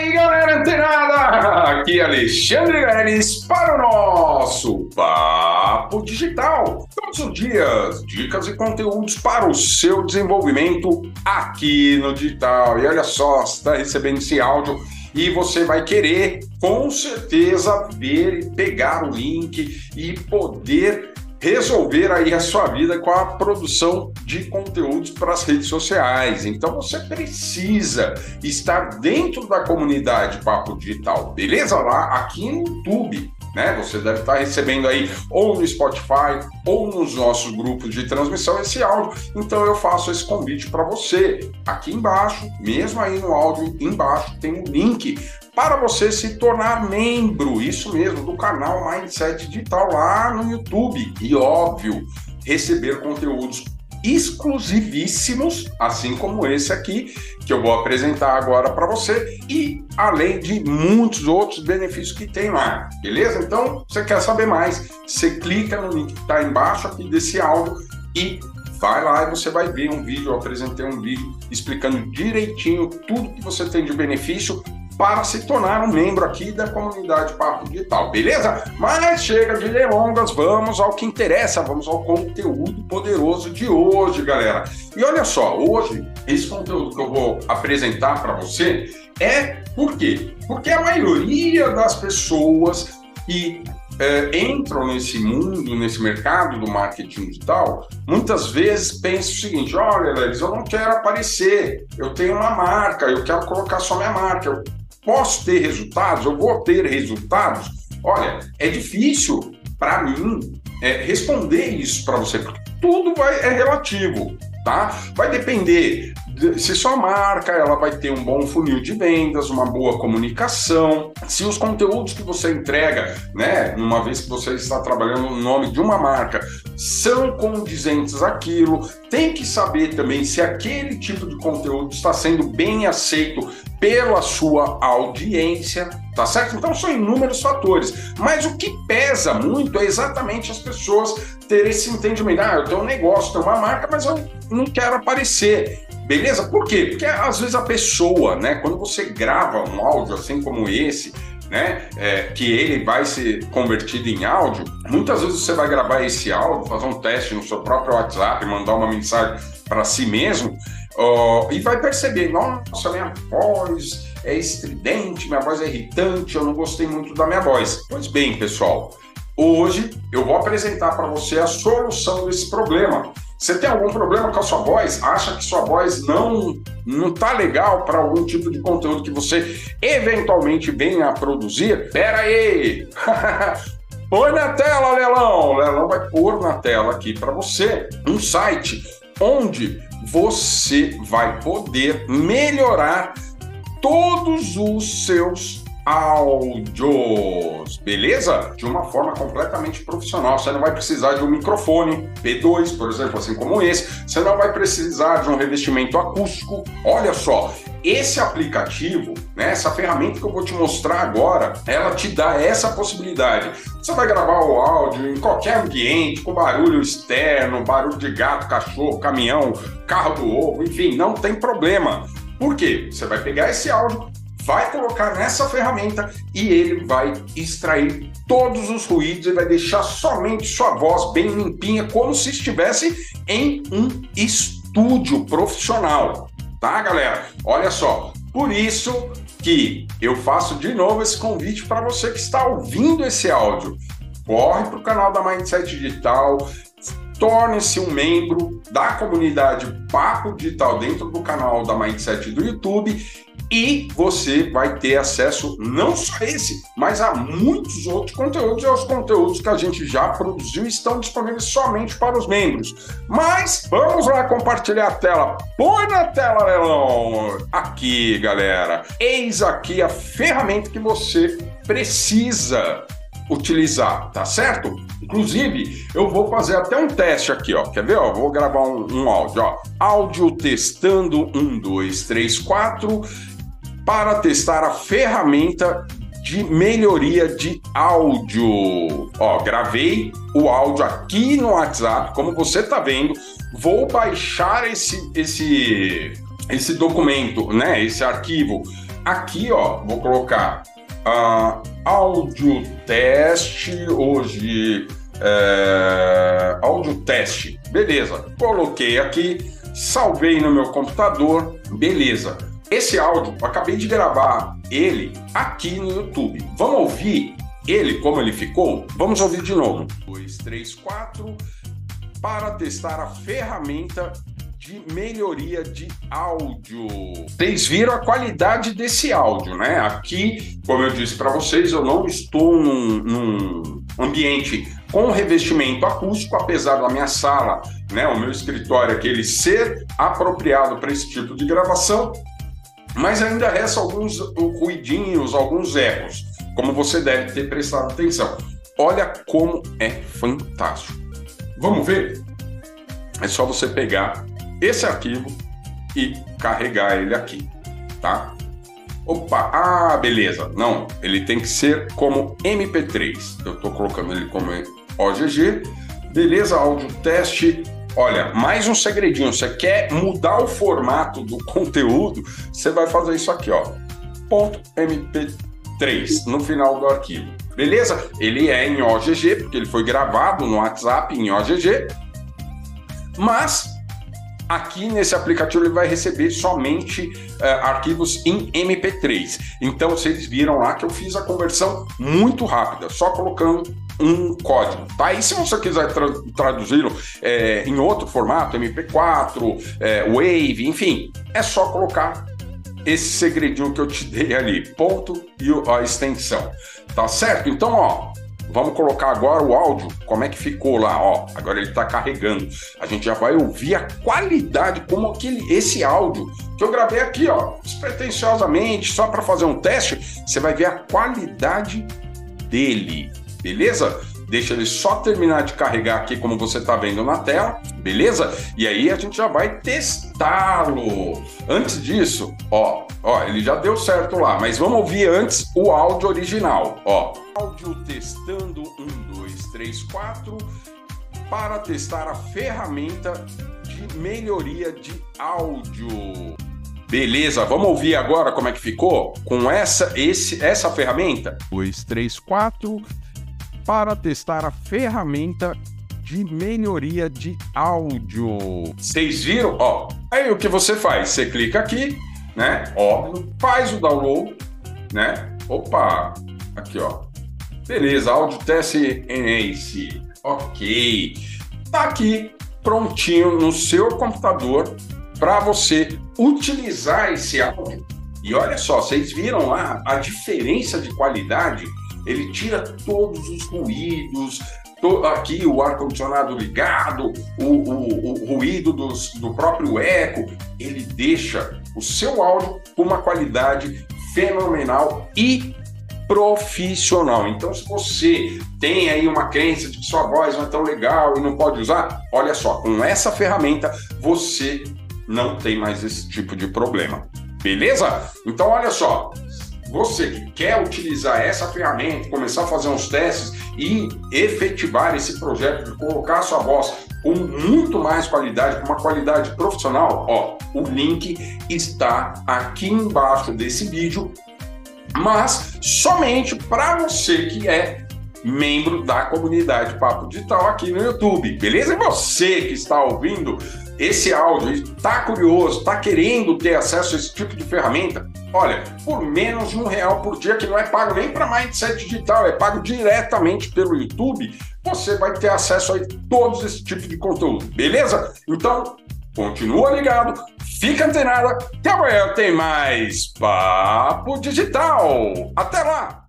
aí, galera antenada! Aqui é Alexandre Leres para o nosso Papo Digital. Todos os dias, dicas e conteúdos para o seu desenvolvimento aqui no digital. E olha só, está recebendo esse áudio e você vai querer, com certeza, ver e pegar o link e poder resolver aí a sua vida com a produção de conteúdos para as redes sociais. Então você precisa estar dentro da comunidade Papo Digital, beleza? Lá aqui no YouTube. Né? Você deve estar recebendo aí ou no Spotify ou nos nossos grupos de transmissão esse áudio. Então eu faço esse convite para você. Aqui embaixo, mesmo aí no áudio embaixo, tem um link para você se tornar membro, isso mesmo, do canal Mindset Digital lá no YouTube. E óbvio, receber conteúdos exclusivíssimos, assim como esse aqui, que eu vou apresentar agora para você, e além de muitos outros benefícios que tem lá, beleza? Então, você quer saber mais? Você clica no link que está embaixo aqui desse áudio e vai lá e você vai ver um vídeo, eu apresentei um vídeo explicando direitinho tudo que você tem de benefício para se tornar um membro aqui da comunidade Papo Digital, beleza? Mas chega de delongas, vamos ao que interessa, vamos ao conteúdo poderoso de hoje, galera. E olha só, hoje, esse conteúdo que eu vou apresentar para você é por quê? Porque a maioria das pessoas que é, entram nesse mundo, nesse mercado do marketing digital, muitas vezes pensam o seguinte: olha, eu não quero aparecer, eu tenho uma marca, eu quero colocar só minha marca, eu posso ter resultados, eu vou ter resultados. Olha, é difícil para mim é, responder isso para você, porque tudo vai, é relativo, tá? Vai depender se sua marca ela vai ter um bom funil de vendas, uma boa comunicação, se os conteúdos que você entrega, né, uma vez que você está trabalhando no nome de uma marca, são condizentes àquilo, tem que saber também se aquele tipo de conteúdo está sendo bem aceito pela sua audiência, tá certo? Então são inúmeros fatores, mas o que pesa muito é exatamente as pessoas terem esse entendimento. Ah, eu tenho um negócio, tenho uma marca, mas eu não quero aparecer. Beleza? Por quê? Porque às vezes a pessoa, né, quando você grava um áudio assim como esse, né, é, que ele vai ser convertido em áudio, muitas vezes você vai gravar esse áudio, fazer um teste no seu próprio WhatsApp, mandar uma mensagem para si mesmo, e vai perceber, nossa, minha voz é estridente, minha voz é irritante, eu não gostei muito da minha voz. Pois bem, pessoal, hoje eu vou apresentar para você a solução desse problema. Você tem algum problema com a sua voz? Acha que sua voz não não tá legal para algum tipo de conteúdo que você eventualmente venha a produzir? Pera aí! Põe na tela, Lelão! O Lelão vai pôr na tela aqui para você um site onde você vai poder melhorar todos os seus áudios, beleza? De uma forma completamente profissional. Você não vai precisar de um microfone P2, por exemplo, assim como esse. Você não vai precisar de um revestimento acústico. Olha só, esse aplicativo, né, essa ferramenta que eu vou te mostrar agora, ela te dá essa possibilidade. Você vai gravar o áudio em qualquer ambiente, com barulho externo, barulho de gato, cachorro, caminhão, carro do ovo, enfim, não tem problema. Por quê? Você vai pegar esse áudio, vai colocar nessa ferramenta e ele vai extrair todos os ruídos e vai deixar somente sua voz bem limpinha, como se estivesse em um estúdio profissional. Tá, galera? Olha só. Por isso que eu faço de novo esse convite para você que está ouvindo esse áudio. Corre para o canal da Mindset Digital, torne-se um membro da comunidade Papo Digital dentro do canal da Mindset do YouTube e você vai ter acesso não só a esse, mas a muitos outros conteúdos e aos conteúdos que a gente já produziu estão disponíveis somente para os membros. Mas vamos lá compartilhar a tela. Põe na tela, Leilão! Aqui, galera. Eis aqui a ferramenta que você precisa utilizar, tá certo? Inclusive, eu vou fazer até um teste aqui, ó. Quer ver? Ó, vou gravar um, um áudio, ó. Áudio testando, um, dois, três, quatro, para testar a ferramenta de melhoria de áudio. Ó, gravei o áudio aqui no WhatsApp, como você tá vendo. Vou baixar esse esse esse documento, né? Esse arquivo aqui, ó, vou colocar uh, áudio teste hoje. É, áudio teste, beleza. Coloquei aqui, salvei no meu computador, beleza. Esse áudio, acabei de gravar ele aqui no YouTube. Vamos ouvir ele como ele ficou? Vamos ouvir de novo. 2, 3, 4. Para testar a ferramenta de melhoria de áudio. Vocês viram a qualidade desse áudio, né? Aqui, como eu disse para vocês, eu não estou num, num, ambiente com revestimento acústico, apesar da minha sala, né, o meu escritório aqui, ele ser apropriado para esse tipo de gravação, mas ainda resta alguns ruidinhos, alguns erros, como você deve ter prestado atenção. Olha como é fantástico. Vamos ver? É só você pegar esse arquivo e carregar ele aqui, tá? Opa, ah, beleza. Não, ele tem que ser como MP3. Eu estou colocando ele como OGG. Beleza, áudio teste. Olha, mais um segredinho. Você quer mudar o formato do conteúdo? Você vai fazer isso aqui, ó. Ponto MP3 no final do arquivo. Beleza? Ele é em OGG, porque ele foi gravado no WhatsApp em OGG. Mas Aqui nesse aplicativo ele vai receber somente uh, arquivos em MP3. Então vocês viram lá que eu fiz a conversão muito rápida, só colocando um código, tá? E se você quiser tra é, em outro formato, MP4, é, Wave, enfim, é só colocar esse segredinho que eu te dei ali, ponto e a extensão, tá certo? Então, ó, Vamos colocar agora o áudio, como é que ficou lá, ó. Agora ele está carregando. A gente já vai ouvir a qualidade, como aquele, esse áudio que eu gravei aqui, ó, despretensiosamente, só para fazer um teste. Você vai ver a qualidade dele, beleza? Deixa ele só terminar de carregar aqui, como você está vendo na tela, beleza? E aí a gente já vai testá-lo. Antes disso, ó, ó, ele já deu certo lá, mas vamos ouvir antes o áudio original, ó. Áudio testando, um, dois, três, quatro, para testar a ferramenta de melhoria de áudio. Beleza, vamos ouvir agora como é que ficou com essa esse essa ferramenta? 2, 3, 4 para testar a ferramenta de melhoria de áudio. Vocês viram? Ó, aí o que você faz? Você clica aqui, né? Óbvio, faz o download, né? Opa, aqui ó. Beleza, áudio teste NAC. Ok. Tá aqui prontinho no seu computador para você utilizar esse áudio. E olha só, vocês viram lá a diferença de qualidade ele tira todos os ruídos, to, aqui o ar-condicionado ligado, o, o, o ruído dos, do próprio eco, ele deixa o seu áudio com uma qualidade fenomenal e profissional. Então, se você tem aí uma crença de que sua voz não é tão legal e não pode usar, olha só, com essa ferramenta você não tem mais esse tipo de problema. Beleza? Então, olha só, você que quer utilizar essa ferramenta, começar a fazer uns testes e efetivar esse projeto de colocar sua voz com muito mais qualidade, com uma qualidade profissional, ó, o link está aqui embaixo desse vídeo, mas somente para você que é membro da comunidade Papo Digital aqui no YouTube, beleza? E você que está ouvindo esse áudio, está curioso, está querendo ter acesso a esse tipo de ferramenta, olha, por menos de um real por dia, que não é pago nem para Mindset Digital, é pago diretamente pelo YouTube, você vai ter acesso a todos esse tipo de conteúdo, beleza? Então, continua ligado, fica antenado, que amanhã tem mais Papo Digital. Até lá!